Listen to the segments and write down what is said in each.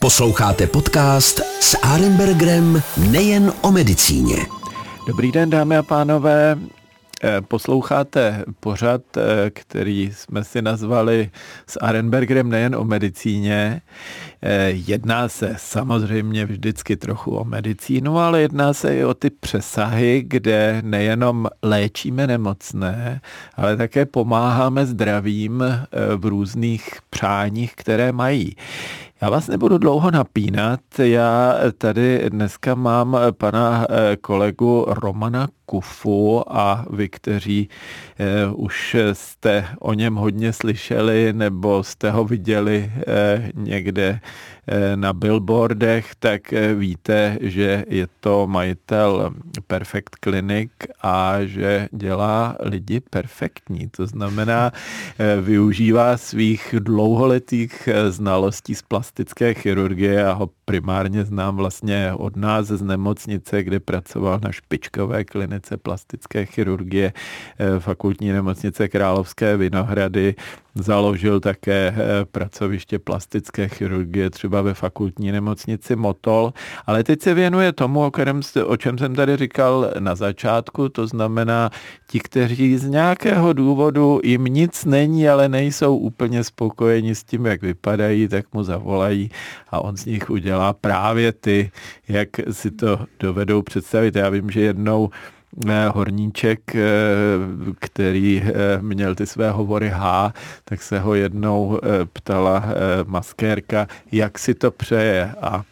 Posloucháte podcast s Arenbergerem nejen o medicíně. Dobrý den, dámy a pánové. Eh, posloucháte pořad, eh, který jsme si nazvali s Arenbergerem nejen o medicíně. Eh, jedná se samozřejmě vždycky trochu o medicínu, ale jedná se i o ty přesahy, kde nejenom léčíme nemocné, ale také pomáháme zdravým v různých přáních, které mají. Já vás nebudu dlouho napínat. Já tady dneska mám pana kolegu Romana Kufu a vy, kteří eh, už jste o něm hodně slyšeli nebo jste ho viděli eh, někde eh, na billboardech, tak víte, že je to majitel Perfect Clinic a že dělá lidi perfektní. To znamená, využívá svých dlouholetých znalostí z plastické chirurgie. Já ho primárně znám vlastně od nás z nemocnice, kde pracoval na špičkové klinice klinice plastické chirurgie eh, fakultní nemocnice Královské Vinohrady. Založil také eh, pracoviště plastické chirurgie třeba ve fakultní nemocnici Motol, ale teď se věnuje tomu, o, kterém, o čem jsem tady říkal na začátku, to znamená ti, kteří z nějakého důvodu jim nic není, ale nejsou úplně spokojeni s tím, jak vypadají, tak mu zavolají a on z nich udělá právě ty, jak si to dovedou představit. Já vím, že jednou horníček, eh, který eh, měl ty své hovory H, tak se ho jednou ptala maskérka, jak si to přeje a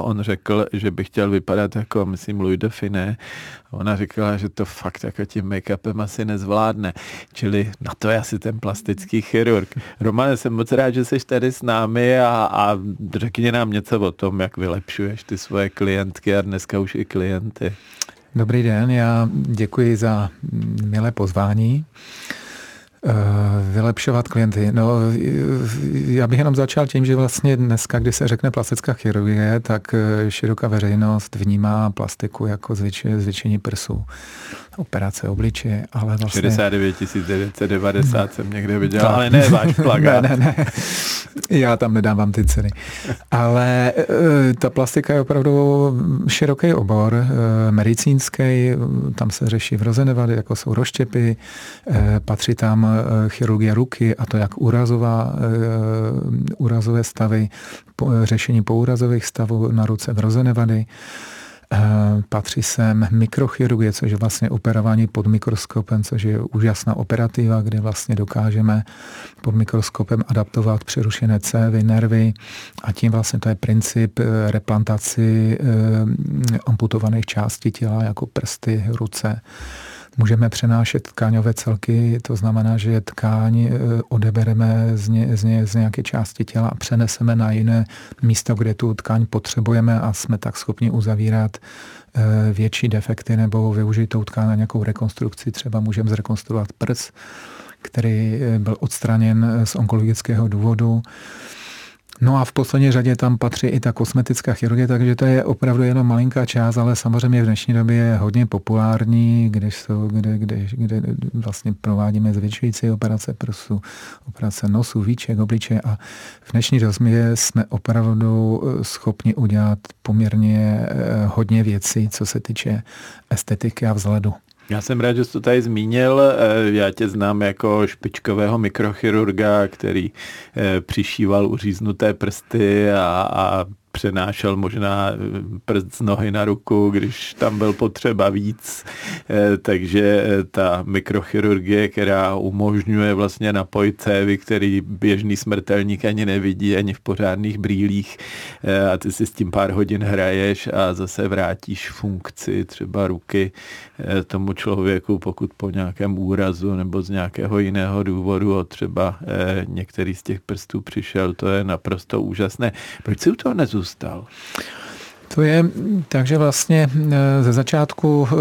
On řekl, že by chtěl vypadat jako, myslím, Louis de Finé. Ona říkala, že to fakt jako tím make-upem asi nezvládne. Čili na to je asi ten plastický chirurg. Romane, jsem moc rád, že jsi tady s námi a, a řekni nám něco o tom, jak vylepšuješ ty svoje klientky a dneska už i klienty. Dobrý den, já děkuji za milé pozvání. Eh, vylepšovat klienty. No, já bych jenom začal tím, že vlastně dneska, kdy se řekne plastická chirurgie, tak eh, široká veřejnost vnímá plastiku jako zvětšení prsů operace obličeje, ale vlastně... 69 990 jsem někde viděl, ale ne váš plagát. ne, ne, ne. Já tam nedávám ty ceny. Ale e, ta plastika je opravdu široký obor, e, medicínský, tam se řeší vrozené vady, jako jsou rozštěpy, e, patří tam chirurgie ruky, a to jak úrazová, úrazové stavy, řešení pourazových stavů na ruce vrozené vady, Eh, patří sem mikrochirurgie, což je vlastně operování pod mikroskopem, což je úžasná operativa, kde vlastně dokážeme pod mikroskopem adaptovat přerušené cévy, nervy. A tím vlastně to je princip eh, replantaci eh, amputovaných částí těla, jako prsty, ruce můžeme přenášet tkáňové celky, to znamená, že tkáň e, odebereme z, ně, z, ně, z nějaké části těla a přeneseme na jiné místo, kde tu tkáň potřebujeme a jsme tak schopni uzavírat e, větší defekty nebo využít tkáň na nějakou rekonstrukci. Třeba můžeme zrekonstruovat prs, který e, byl odstraněn z onkologického důvodu. No a v poslední řadě tam patří i ta kosmetická chirurgie, takže to je opravdu jenom malinká část, ale samozřejmě v dnešní době je hodně populární, kde, jsou, kde, kde, kde vlastně provádíme zvětšující operace prsu, operace nosu, víček, obličeje a v dnešní době jsme opravdu eh, schopni udělat poměrně eh, hodně věcí, co se týče estetiky a vzhledu. Já jsem rád, že jsi to tady zmínil. Eh, já tě znám jako špičkového mikrochirurga, který eh, přišíval uříznuté prsty a, a přenášel možná eh, prst z nohy na ruku, když tam byl potřeba víc. Takže ta mikrochirurgie, která umožňuje vlastně napojit cévy, který běžný smrtelník ani nevidí, ani v pořádných brýlích a ty si s tím pár hodin hraješ a zase vrátíš funkci třeba ruky tomu člověku, pokud po nějakém úrazu nebo z nějakého jiného důvodu o třeba některý z těch prstů přišel, to je naprosto úžasné. Proč si u toho nezůstal? zůstal? To je tak, že vlastně eh, ze začátku eh,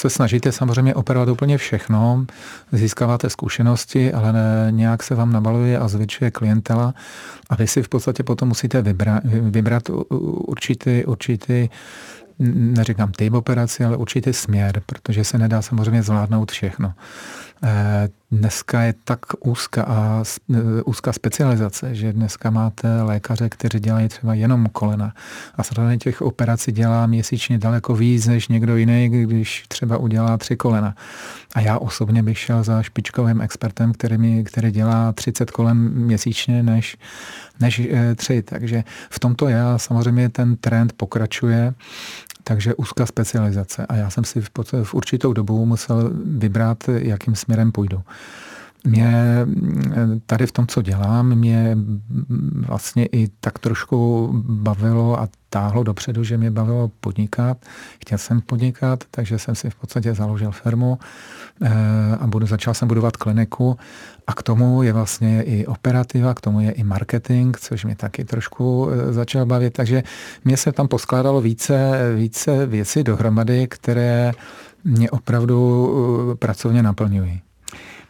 se snažíte samozřejmě operovat úplně všechno, získáváte zkušenosti, ale ne, nějak se vám nabaluje a zvětšuje klientela a vy si v podstatě potom musíte vybrat, vybrat určitý, určitý neříkám typ operaci, ale určitý směr, protože se nedá samozřejmě zvládnout všechno. Eh, dneska je tak úzká, a, úzká specializace, že dneska máte lékaře, kteří dělají třeba jenom kolena. A samozřejmě těch operací dělá měsíčně daleko víc než někdo jiný, když třeba udělá tři kolena. A já osobně bych šel za špičkovým expertem, který, mi, který dělá 30 kolen měsíčně než, než e, tři. Takže v tomto já samozřejmě ten trend pokračuje takže úzká specializace. A já jsem si v, v určitou dobu musel vybrat, jakým směrem půjdu. Mě tady v tom, co dělám, mě vlastně i tak trošku bavilo a táhlo dopředu, že mě bavilo podnikat. Chtěl jsem podnikat, takže jsem si v podstatě založil firmu eh, a budu, začal jsem budovat kliniku a k tomu je vlastně i operativa, k tomu je i marketing, což mě taky trošku eh, začal bavit. Takže mě se tam poskládalo více, více věcí dohromady, které mě opravdu eh, pracovně naplňují.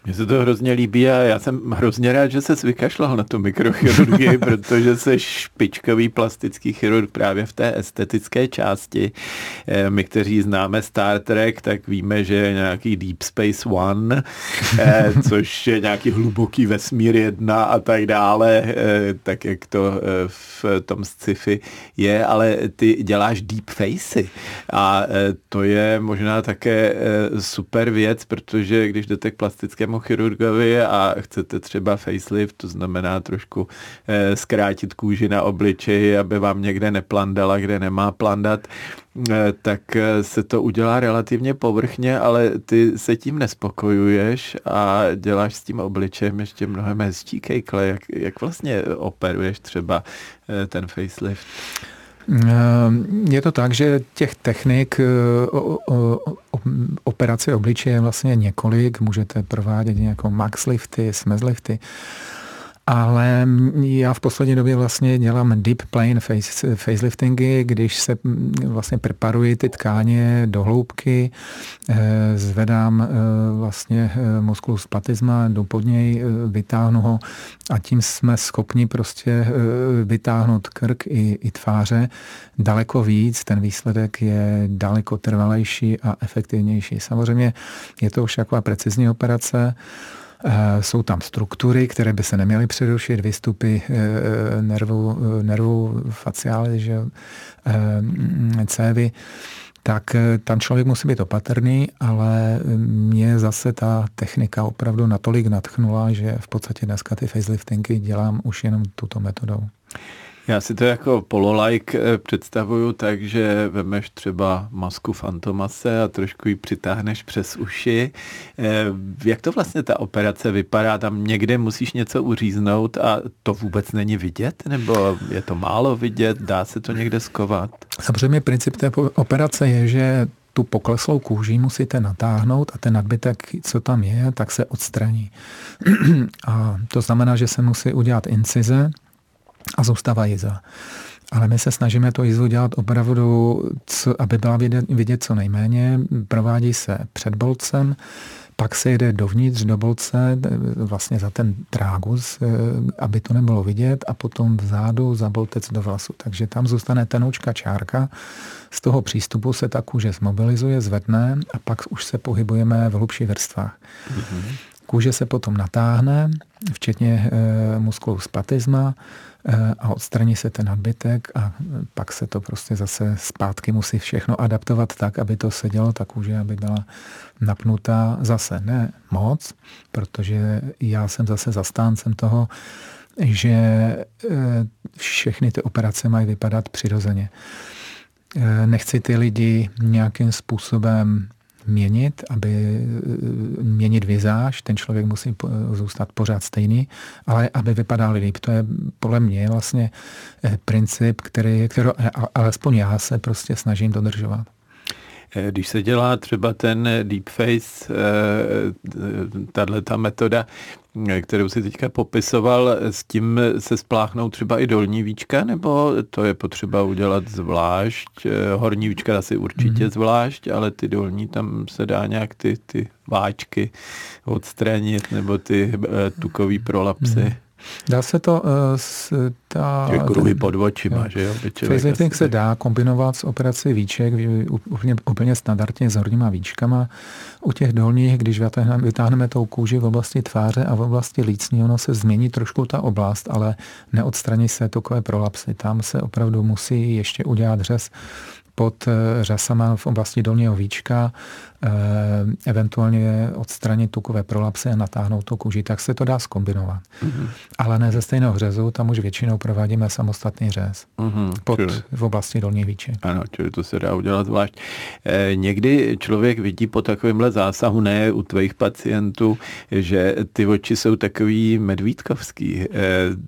Mně se to hrozně líbí a já jsem hrozně rád, že se vykašlal na tu mikrochirurgii, protože se špičkový plastický chirurg právě v té estetické části. Eh, my, kteří známe Star Trek, tak víme, že je nějaký Deep Space One, eh, což je nějaký hluboký vesmír jedna a tak dále, eh, tak jak to v tom sci-fi je, ale ty děláš deep facey a to je možná také super věc, protože když jdete k plastickému plastickému chirurgovi a chcete třeba facelift, to znamená trošku eh, zkrátit kůži na obličeji, aby vám někde neplandala, kde nemá plandat, eh, tak eh, se to udělá relativně povrchně, ale ty se tím nespokojuješ a děláš s tím obličejem ještě mnohem hezčí kejkle. Jak, jak vlastně operuješ třeba ten facelift? Je to tak, že těch technik operace obličeje je vlastně několik. Můžete provádět nějakou max lifty, smez lifty ale já v poslední době vlastně dělám deep plane face, faceliftingy, když se vlastně preparuji ty tkáně do hloubky, eh, zvedám eh, vlastně eh, muskulus platysma, jdu pod něj, vytáhnu ho a tím jsme schopni prostě vytáhnout krk i, i tváře daleko víc. Ten výsledek je daleko trvalejší a efektivnější. Samozřejmě je to už taková precizní operace, jsou tam struktury, které by se neměly přerušit, výstupy eh, nervu, nervu faciály, že, eh, cévy, tak tam člověk musí být opatrný, ale mě zase ta technika opravdu natolik natchnula, že v podstatě dneska ty faceliftingy dělám už jenom tuto metodou. Já si to jako pololike eh, představuju tak, že vemeš třeba masku fantomase a trošku ji přitáhneš přes uši. Eh, jak to vlastně ta operace vypadá? Tam někde musíš něco uříznout a to vůbec není vidět? Nebo je to málo vidět? Dá se to někde skovat? Samozřejmě princip té operace je, že tu pokleslou kůži musíte natáhnout a ten nadbytek, co tam je, tak se odstraní. A to znamená, že se musí udělat incize, a zůstává jízva. Ale my se snažíme to jízvu dělat opravdu, co, aby byla vidět, vidět co nejméně. Provádí se před bolcem, pak se jde dovnitř do bolce, vlastně za ten trágus, eh, aby to nebylo vidět a potom vzadu za boltec do vlasu. Takže tam zůstane tenoučka čárka, z toho přístupu se ta kůže zmobilizuje, zvedne a pak už se pohybujeme v hlubších vrstvách. Mm-hmm. Kůže se potom natáhne, včetně e, muskulů spatizma, Eh, a odstraní se ten nadbytek a pak se to prostě zase zpátky musí všechno adaptovat tak, aby to sedělo ta kůže, aby byla napnutá zase ne moc, protože já jsem zase zastáncem toho, že eh, všechny ty operace mají vypadat přirozeně. Eh, nechci ty lidi nějakým způsobem měnit, aby měnit vizáž, ten člověk musí zůstat pořád stejný, ale aby vypadal líp. To je podle mě vlastně eh, princip, který, který alespoň já se prostě snažím dodržovat. Eh, když se dělá třeba ten deepface, eh, tahle ta metoda, kterou si teďka popisoval, s tím se spláchnou třeba i dolní víčka, nebo to je potřeba udělat zvlášť? Horní víčka asi určitě mm-hmm. zvlášť, ale ty dolní tam se dá nějak ty, ty váčky odstranit, nebo ty tukový prolapsy. Mm-hmm. Dá se to uh, s ta... Ty kruhy pod očima, jo. že jo? Facelifting se dá kombinovat s operací víček úplně, úplně standardně s horníma víčkama. U těch dolních, když vytáhneme, vytáhneme tou kůži v oblasti tváře a v oblasti lícní, ono se změní trošku ta oblast, ale neodstraní se tukové prolapsy. Tam se opravdu musí ještě udělat řez pod eh, řasama v oblasti dolního víčka, eh, eventuálně odstranit tukové prolapsy a natáhnout tu kůži, tak se to dá skombinovat. Mm-hmm. Ale ne ze stejného řezu, tam už většinou provádíme samostatný řez mm-hmm. pod, čili, v oblasti dolní víček. Ano, čili to se dá udělat zvlášť. E, někdy člověk vidí po takovémhle zásahu, ne u tvých pacientů, že ty oči jsou takový medvídkovský. E,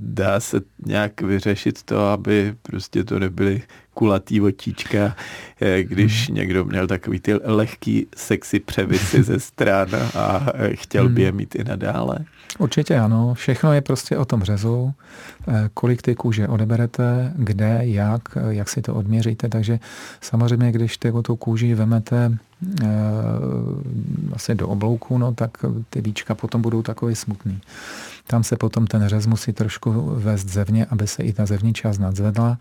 dá se nějak vyřešit to, aby prostě to nebyly kulatý očička, eh, když hmm. někdo měl takový ty lehký sexy převisy ze stran a eh, chtěl by je hmm. mít i nadále? Určitě ano. Všechno je prostě o tom řezu, eh, kolik ty kůže odeberete, kde, jak, jak si to odměříte. Takže samozřejmě, když tu kůži vemete vlastně do oblouku, no, tak ty víčka potom budou takový smutný. Tam se potom ten řez musí trošku vést zevně, aby se i ta zevní část nadzvedla.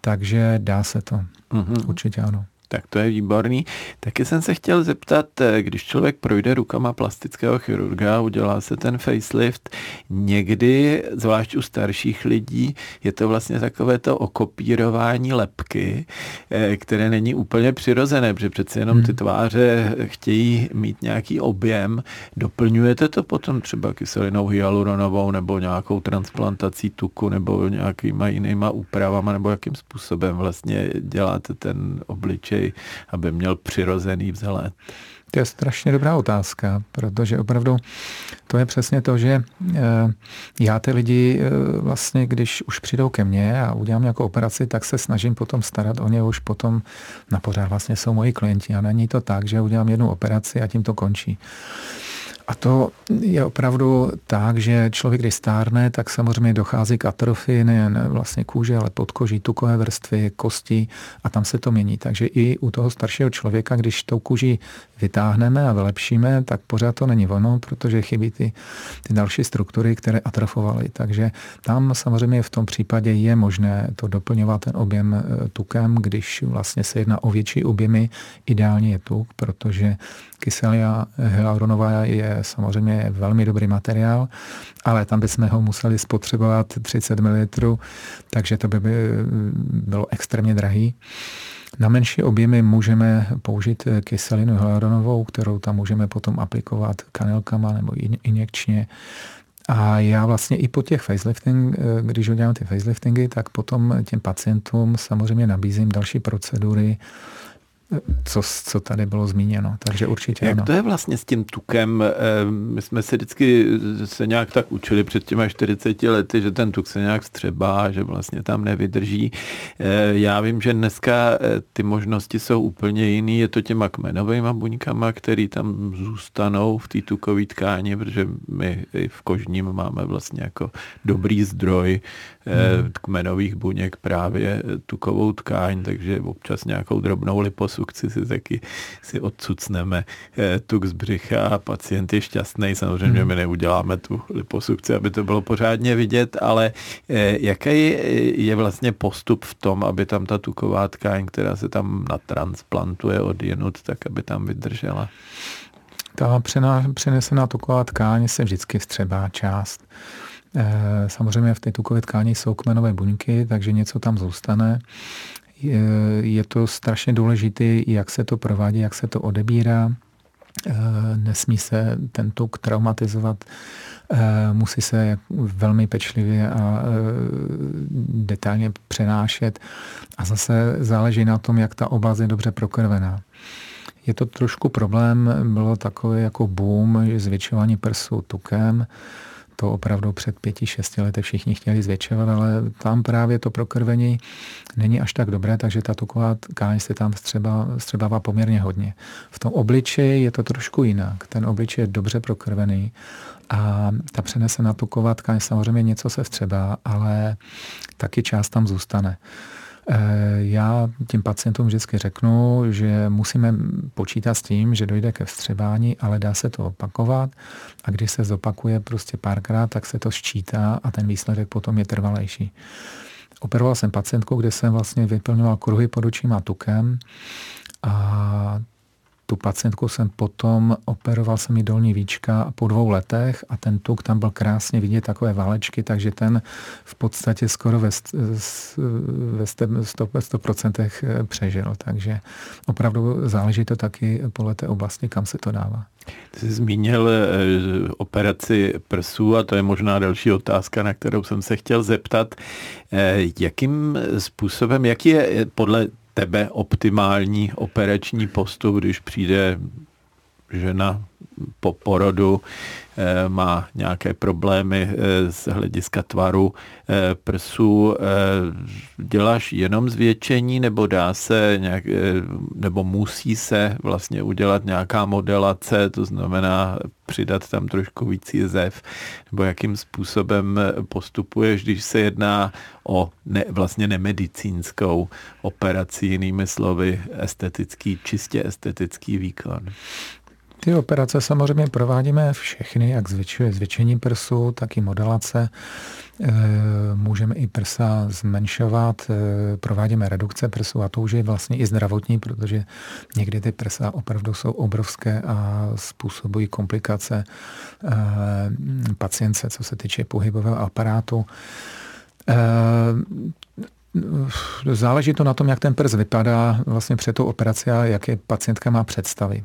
Takže dá se to. Mm-hmm. Určitě ano. Tak to je výborný. Taky jsem se chtěl zeptat, eh, když člověk projde rukama plastického chirurga, udělá se ten facelift, někdy, zvlášť u starších lidí, je to vlastně takové to okopírování lepky, eh, které není úplně přirozené, protože přeci jenom ty hmm. tváře chtějí mít nějaký objem. Doplňujete to potom třeba kyselinou hyaluronovou nebo nějakou transplantací tuku nebo nějakýma jinýma úpravama nebo jakým způsobem vlastně děláte ten obličej aby měl přirozený vzhled? To je strašně dobrá otázka, protože opravdu to je přesně to, že eh, já ty lidi eh, vlastně, když už přijdou ke mně a udělám nějakou operaci, tak se snažím potom starat o ně už potom na pořád vlastně jsou moji klienti a není to tak, že udělám jednu operaci a tím to končí. A to je opravdu tak, že člověk, když stárne, tak samozřejmě dochází k atrofii nejen vlastně kůže, ale podkoží, tukové vrstvy, kosti a tam se to mění. Takže i u toho staršího člověka, když tou kůži vytáhneme a vylepšíme, tak pořád to není ono, protože chybí ty, ty další struktury, které atrofovaly. Takže tam samozřejmě v tom případě je možné to doplňovat ten objem e, tukem, když vlastně se jedná o větší objemy, ideálně je tuk, protože kyselia hyaluronová je samozřejmě velmi dobrý materiál, ale tam bychom ho museli spotřebovat 30 ml, takže to by bylo extrémně drahý. Na menší objemy můžeme použít kyselinu hyaluronovou, kterou tam můžeme potom aplikovat kanelkama nebo injekčně. A já vlastně i po těch facelifting, když udělám ty faceliftingy, tak potom těm pacientům samozřejmě nabízím další procedury, co, co tady bylo zmíněno. Takže určitě Jak ano. to je vlastně s tím tukem? Eh, my jsme se vždycky se nějak tak učili před těma 40 lety, že ten tuk se nějak střebá, že vlastně tam nevydrží. Eh, já vím, že dneska eh, ty možnosti jsou úplně jiný. Je to těma kmenovými buňkama, které tam zůstanou v té tukové tkáni, protože my i v kožním máme vlastně jako dobrý zdroj hmm. kmenových buněk právě tukovou tkáň, takže občas nějakou drobnou si taky si odsucneme eh, tuk z břicha a pacient je šťastný. Samozřejmě hmm. my neuděláme tu liposukci, aby to bylo pořádně vidět, ale eh, jaký je vlastně postup v tom, aby tam ta tuková tkáň, která se tam natransplantuje od jinut, tak aby tam vydržela? Ta přenesená tuková tkáň se vždycky vstřebá část. Eh, samozřejmě v té tukové tkáni jsou kmenové buňky, takže něco tam zůstane. Je, to strašně důležité, jak se to provádí, jak se to odebírá. Eh, nesmí se ten tuk traumatizovat, eh, musí se velmi pečlivě a detailně přenášet. A zase záleží na tom, jak ta oblast je dobře prokrvená. Je to trošku problém, bylo takové jako boom, zvětšování prsu tukem, to opravdu před pěti, šesti lety všichni chtěli zvětšovat, ale tam právě to prokrvení není až tak dobré, takže ta tuková tkáň se tam střeba, střebává poměrně hodně. V tom obličeji je to trošku jinak. Ten obličej je dobře prokrvený a ta přenesená tuková tkáň samozřejmě něco se vstřebá, ale taky část tam zůstane. Já tím pacientům vždycky řeknu, že musíme počítat s tím, že dojde ke vstřebání, ale dá se to opakovat a když se zopakuje prostě párkrát, tak se to sčítá a ten výsledek potom je trvalejší. Operoval jsem pacientku, kde jsem vlastně vyplňoval kruhy pod očima tukem a tu pacientku jsem potom operoval jsem jí dolní víčka po dvou letech a ten tuk tam byl krásně vidět takové válečky, takže ten v podstatě skoro ve, ve 100%, eh, přežil. Takže opravdu záleží to taky podle té oblasti, kam se to dává. Ty jsi zmínil eh, operaci prsů a to je možná další otázka, na kterou jsem se chtěl zeptat. Eh, jakým způsobem, jaký je podle tebe optimální operační postup, když přijde žena po porodu eh, má nějaké problémy eh, z hlediska tvaru eh, prsů. Děláš jenom zvětšení nebo dá se nějak, nebo musí se vlastně udělat nějaká modelace, to znamená přidat tam trošku víc zev, nebo jakým způsobem postupuješ, když se jedná o ne, vlastně nemedicínskou operaci, jinými slovy estetický, čistě estetický výkon. Ty operace samozřejmě provádíme všechny, jak zvětšuje zvětšení prsu, tak i modelace. E, můžeme i prsa zmenšovat, e, provádíme redukce prsu a to už je vlastně i zdravotní, protože někdy ty prsa opravdu jsou obrovské a způsobují komplikace e, pacience, co se týče pohybového aparátu. Záleží to na tom, jak ten prs vypadá vlastně před tou operací a jaké pacientka má představy.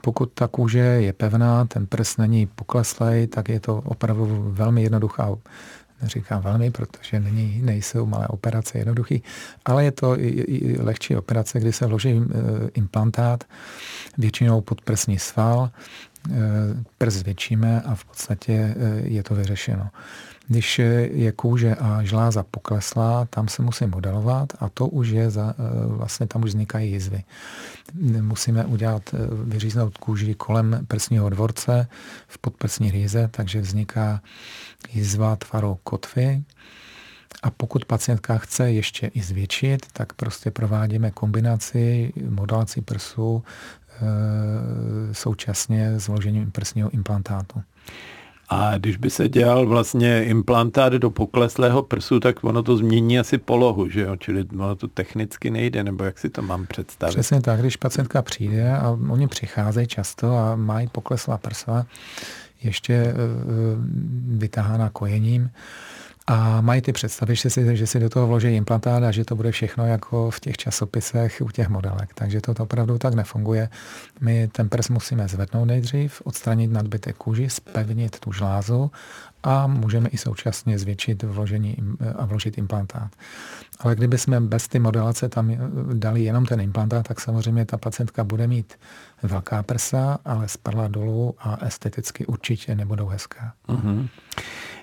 Pokud ta kůže je pevná, ten prs není pokleslej, tak je to opravdu velmi jednoduchá neříkám velmi, protože není, nejsou malé operace jednoduchý, ale je to i, i lehčí operace, kdy se vloží e, implantát, většinou pod prsní sval, e, prs zvětšíme a v podstatě e, je to vyřešeno. Když je kůže a žláza pokleslá, tam se musí modelovat a to už je, za, eh, vlastně tam už vznikají jizvy. Musíme udělat, eh, vyříznout kůži kolem prsního dvorce v podprsní rýze, takže vzniká jizva tvaru kotvy, a pokud pacientka chce ještě i zvětšit, tak prostě provádíme kombinaci modelací prsu e, současně s vložením prsního implantátu. A když by se dělal vlastně implantát do pokleslého prsu, tak ono to změní asi polohu, že jo? Čili ono to technicky nejde, nebo jak si to mám představit? Přesně tak, když pacientka přijde a oni přicházejí často a mají pokleslá prsa, ještě eh, vytahána kojením, a mají ty představy, že si, že si do toho vloží implantát a že to bude všechno jako v těch časopisech u těch modelek. Takže to opravdu tak nefunguje. My ten prs musíme zvednout nejdřív, odstranit nadbytek kůži, spevnit tu žlázu a můžeme i současně zvětšit vložení a vložit implantát. Ale kdyby jsme bez ty modelace tam dali jenom ten implantát, tak samozřejmě ta pacientka bude mít velká prsa, ale spadla dolů a esteticky určitě nebudou hezká. Uh-huh.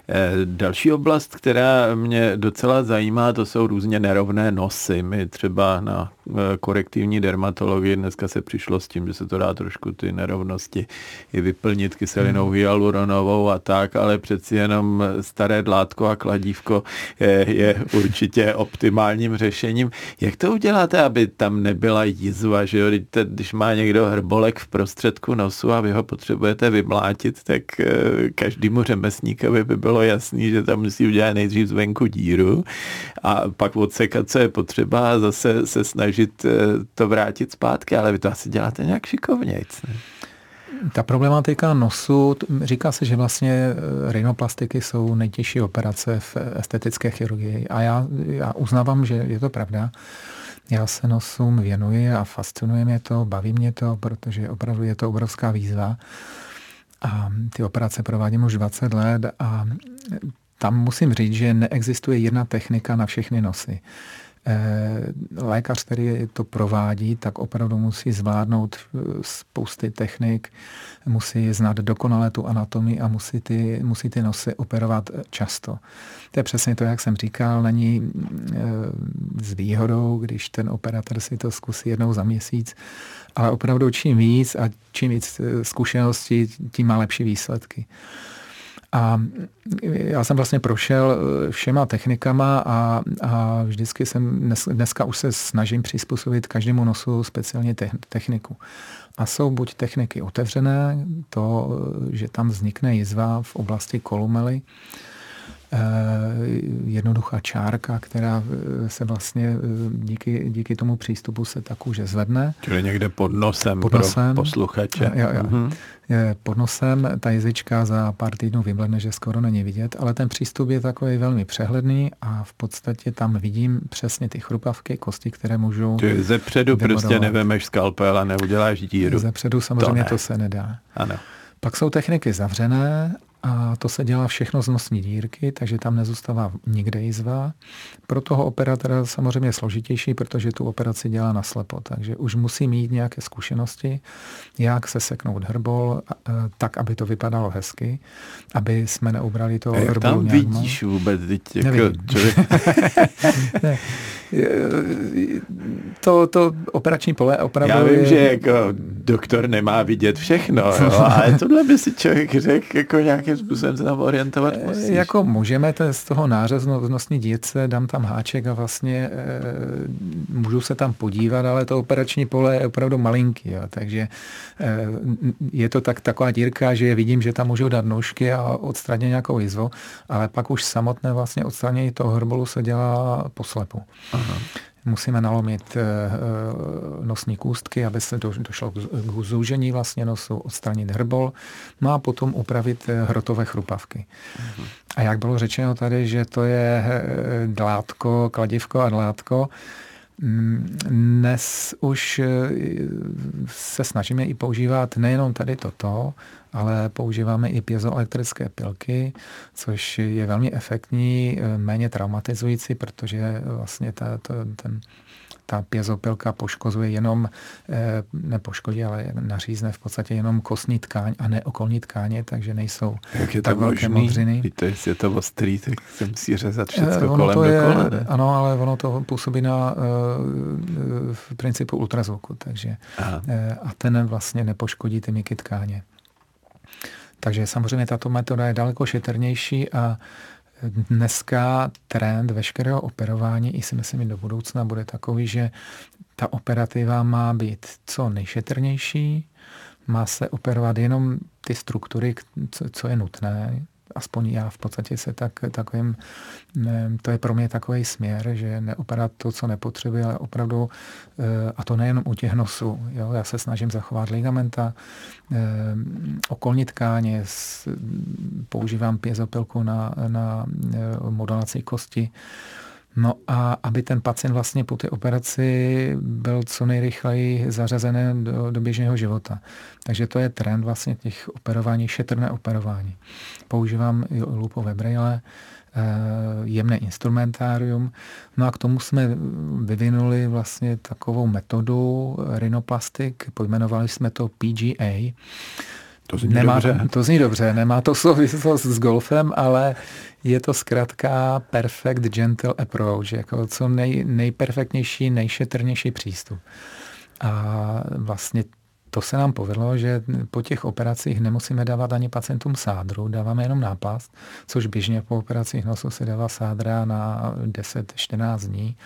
Eh, další oblast, která mě docela zajímá, to jsou různě nerovné nosy. My třeba na korektivní dermatologii dneska se přišlo s tím, že se to dá trošku ty nerovnosti i vyplnit kyselinou hmm. hyaluronovou a tak, ale přeci jenom staré dlátko a kladívko je, je určitě optimálním řešením. Jak to uděláte, aby tam nebyla jizva, že jo? Když má někdo hrbolek v prostředku nosu a vy ho potřebujete vymlátit, tak eh, každému řemesníkovi by bylo jasný, že tam musí udělat nejdřív zvenku díru a pak odsekat, co je potřeba a zase se snažit eh, to vrátit zpátky, ale vy to asi děláte nějak šikovnějc. Ta problematika nosu, říká se, že vlastně eh, rhinoplastiky jsou nejtěžší operace v estetické chirurgii a já, já uznávám, že je to pravda. Já se nosům věnuji a fascinuje mě to, baví mě to, protože opravdu je to obrovská výzva. A ty operace provádím už 20 let a tam musím říct, že neexistuje jedna technika na všechny nosy. Eh, lékař, který to provádí, tak opravdu musí zvládnout eh, spousty technik, musí znát dokonale tu anatomii a musí ty, musí ty nosy operovat často. To je přesně to, jak jsem říkal, není s eh, výhodou, když ten operátor si to zkusí jednou za měsíc, ale opravdu čím víc a čím víc zkušeností, tím má lepší výsledky. A já jsem vlastně prošel všema technikama a, a vždycky jsem, dnes, dneska už se snažím přizpůsobit každému nosu speciálně techniku. A jsou buď techniky otevřené, to, že tam vznikne jizva v oblasti kolumely, Eh, jednoduchá čárka, která eh, se vlastně eh, díky, díky tomu přístupu se tak už zvedne. Čili někde pod nosem, pod nosem pro posluchače. Jo, jo. Je pod nosem ta jezička za pár týdnů vybledne, že skoro není vidět, ale ten přístup je takový velmi přehledný a v podstatě tam vidím přesně ty chrupavky, kosti, které můžou Ty ze předu prostě nevemeš skalpel a neuděláš díru. Ze předu samozřejmě to, ne. to se nedá. Ano. Pak jsou techniky zavřené a to se dělá všechno z nosní dírky, takže tam nezůstává nikde jizva. Pro toho operatora samozřejmě složitější, protože tu operaci dělá na slepo, takže už musí mít nějaké zkušenosti, jak se seknout herbol, tak, aby to vypadalo hezky, aby jsme neubrali toho herbolu tam nějak vidíš vůbec? Teď jako ne. to, to operační pole opravdu Já vím, je... že jako doktor nemá vidět všechno, jo, ale tohle by si člověk řekl jako nějaký nějakým způsobem se tam orientovat eh, musíš. Jako můžeme to z toho nářezno nosní dítce, dám tam háček a vlastně e, můžu se tam podívat, ale to operační pole je opravdu malinký, jo, takže e, je to tak taková dírka, že vidím, že tam můžu dát nůžky a odstranit nějakou jizvu, ale pak už samotné vlastně odstranění toho hrbolu se dělá poslepu. Aha musíme nalomit eh, eh, nosní kůstky, aby se došlo k zúžení vlastně nosu, odstranit hrbol, no a potom upravit eh, hrotové chrupavky. Mhm. A jak bylo řečeno tady, že to je dlátko, kladivko a dlátko, dnes už se snažíme i používat nejenom tady toto, ale používáme i piezoelektrické pilky, což je velmi efektní, eh, méně traumatizující, protože vlastně ta, to, ten, ta piezopilka poškozuje jenom, eh, nepoškodí, ale nařízne v podstatě jenom kostní tkáň a ne okolní tkáně, takže nejsou Jak je tak velké modřiny. Víte, jestli je to ostrý, tak se musí řezat eh, všechno kolem to je, dokola, ne? Ano, ale ono to působí na v principu ultrazvuku, takže Aha. a ten vlastně nepoškodí ty měkké tkáně. Takže samozřejmě tato metoda je daleko šetrnější a dneska trend veškerého operování i si myslím do budoucna bude takový, že ta operativa má být co nejšetrnější, má se operovat jenom ty struktury, co je nutné, aspoň já v podstatě se tak, takovým, to je pro mě takový směr, že neoperat to, co nepotřebuje, ale opravdu, eh, a to nejenom u těch nosů, jo, já se snažím zachovat ligamenta, eh, okolní tkáně, používám piezopilku na, na eh, modulaci kosti, No a aby ten pacient vlastně po té operaci byl co nejrychleji zařazen do, do běžného života. Takže to je trend vlastně těch operování, šetrné operování. Používám lupové brejle, eh, jemné instrumentárium. No a k tomu jsme vyvinuli vlastně takovou metodu rinoplastik, pojmenovali jsme to PGA, to zní nemá, dobře. To zní dobře, nemá to souvislost s golfem, ale je to zkrátka perfect gentle approach, jako co nej, nejperfektnější, nejšetrnější přístup. A vlastně to se nám povedlo, že po těch operacích nemusíme dávat ani pacientům sádru, dáváme jenom náplast, což běžně po operacích nosu se dává sádra na 10-14 dní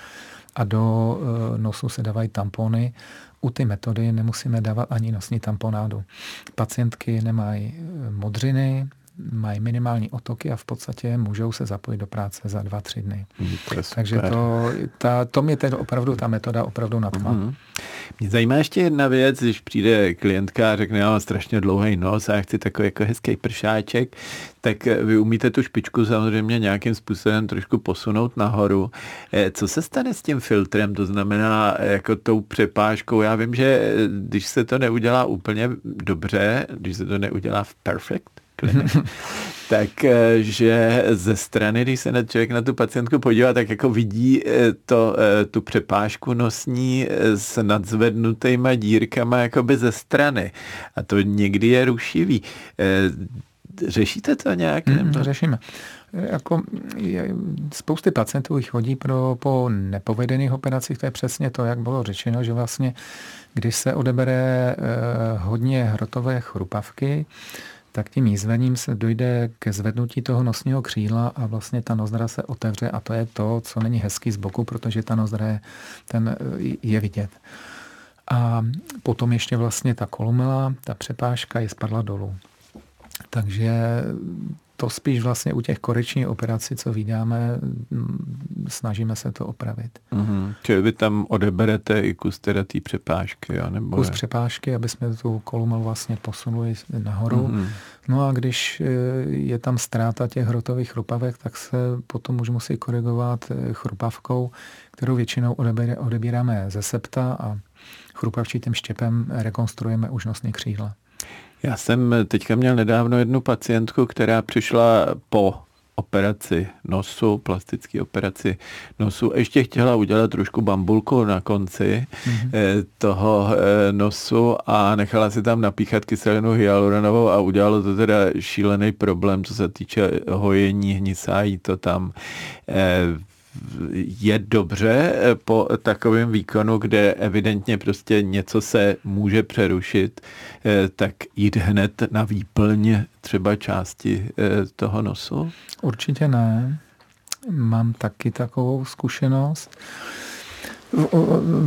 a do eh, nosu se dávají tampony u ty metody nemusíme dávat ani nosní tamponádu. Pacientky nemají eh, modřiny, mají minimální otoky a v podstatě můžou se zapojit do práce za dva, tři dny. Mm, to Takže to, ta, to mě tedy opravdu, ta metoda opravdu nadchla. Mm-hmm. Mě zajímá ještě jedna věc, když přijde klientka a řekne, já mám strašně dlouhý nos a já chci takový jako hezký pršáček, tak vy umíte tu špičku samozřejmě nějakým způsobem trošku posunout nahoru. Eh, co se stane s tím filtrem, to znamená jako tou přepážkou? Já vím, že eh, když se to neudělá úplně dobře, když se to neudělá v perfect, takže ze strany, když se na člověk na tu pacientku podívá, tak jako vidí eh, to, eh, tu přepážku nosní eh, s nadzvednutýma dírkama jakoby ze strany. A to někdy je rušivý. Řešíte to nějak? Mm, řešíme. Jako, je, spousty pacientů chodí pro, po nepovedených operacích, to je přesně to, jak bylo řečeno, že vlastně, když se odebere eh, hodně hrotové chrupavky, tak tím jízvením se dojde ke zvednutí toho nosního křídla a vlastně ta nozdra se otevře a to je to, co není hezký z boku, protože ta nozdra je, ten je vidět. A potom ještě vlastně ta kolumela, ta přepážka je spadla dolů. Takže to spíš vlastně u těch korekčních operací, co vydáme, snažíme se to opravit. Mm-hmm. Čili vy tam odeberete i kus teda té přepážky, jo? Nebo kus je? přepážky, aby jsme tu kolumel vlastně posunuli nahoru. Mm-hmm. No a když e, je tam ztráta těch hrotových chrupavek, tak se potom už musí korigovat e, chrupavkou, kterou většinou odebíráme ze septa a chrupavčitým štěpem rekonstruujeme už nosní křídla. Já jsem teďka měl nedávno jednu pacientku, která přišla po operaci nosu, plastické operaci nosu. Ještě chtěla udělat trošku bambulku na konci mm-hmm. toho eh, nosu a nechala si tam napíchat kyselinu hyaluronovou a udělalo to teda šílený problém, co se týče hojení, hnisají to tam eh, je dobře eh, po takovém výkonu, kde evidentně prostě něco se může přerušit, eh, tak jít hned na výplň třeba části eh, toho nosu? Určitě ne. Mám taky takovou zkušenost.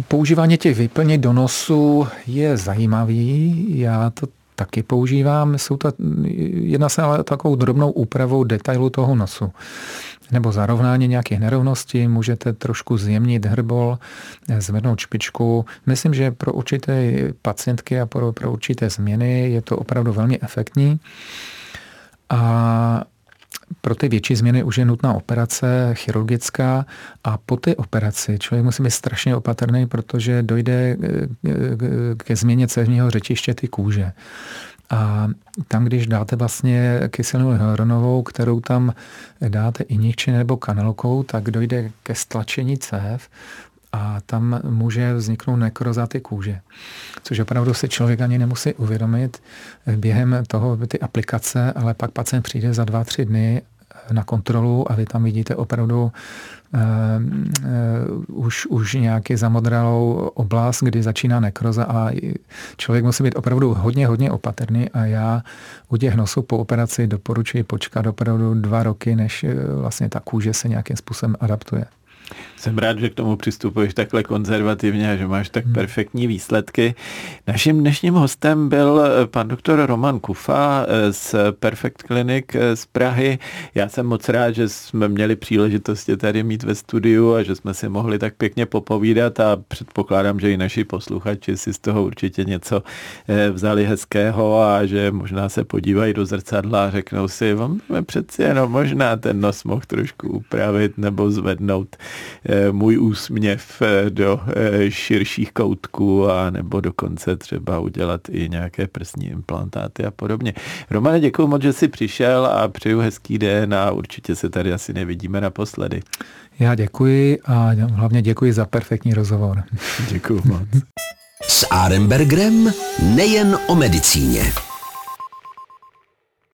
Používání těch výplní do nosu je zajímavý. Já to taky používám. Jsou to, jedna se ale takovou drobnou úpravou detailu toho nosu nebo zarovnání nějakých nerovností, můžete trošku zjemnit hrbol, zvednout špičku. Myslím, že pro určité pacientky a pro, pro určité změny je to opravdu velmi efektní. A pro ty větší změny už je nutná operace chirurgická a po té operaci člověk musí být strašně opatrný, protože dojde ke změně cévního řečiště ty kůže. A tam, když dáte vlastně kyselinu hyaluronovou, kterou tam dáte injekci nebo kanalkou, tak dojde ke stlačení cév a tam může vzniknout nekroza ty kůže. Což opravdu si člověk ani nemusí uvědomit během toho ty aplikace, ale pak pacient přijde za dva, tři dny na kontrolu a vy tam vidíte opravdu uh, uh, už, už nějaký zamodralou oblast, kdy začíná nekroza a člověk musí být opravdu hodně, hodně opatrný a já u těch nosů po operaci doporučuji počkat opravdu dva roky, než eh, vlastně ta kůže se nějakým způsobem adaptuje. Jsem rád, že k tomu přistupuješ takhle konzervativně a že máš tak hmm. perfektní výsledky. Naším dnešním hostem byl eh, pan doktor Roman Kufa eh, z Perfect Clinic eh, z Prahy. Já jsem moc rád, že jsme měli příležitost tě tady mít ve studiu a že jsme si mohli tak pěkně popovídat a předpokládám, že i naši posluchači si z toho určitě něco vzali hezkého a že možná se podívají do zrcadla a řeknou si, vám přeci jenom možná ten nos mohl trošku upravit nebo zvednout můj úsměv eh, do eh, širších koutků a nebo dokonce třeba udělat i nějaké prsní implantáty a podobně. Romane, děkuji moc, že jsi přišel a přeju hezký den a určitě se tady asi nevidíme naposledy. Já děkuji a hlavně děkuji za perfektní rozhovor. Děkuji moc. S Arembergrem nejen o medicíně.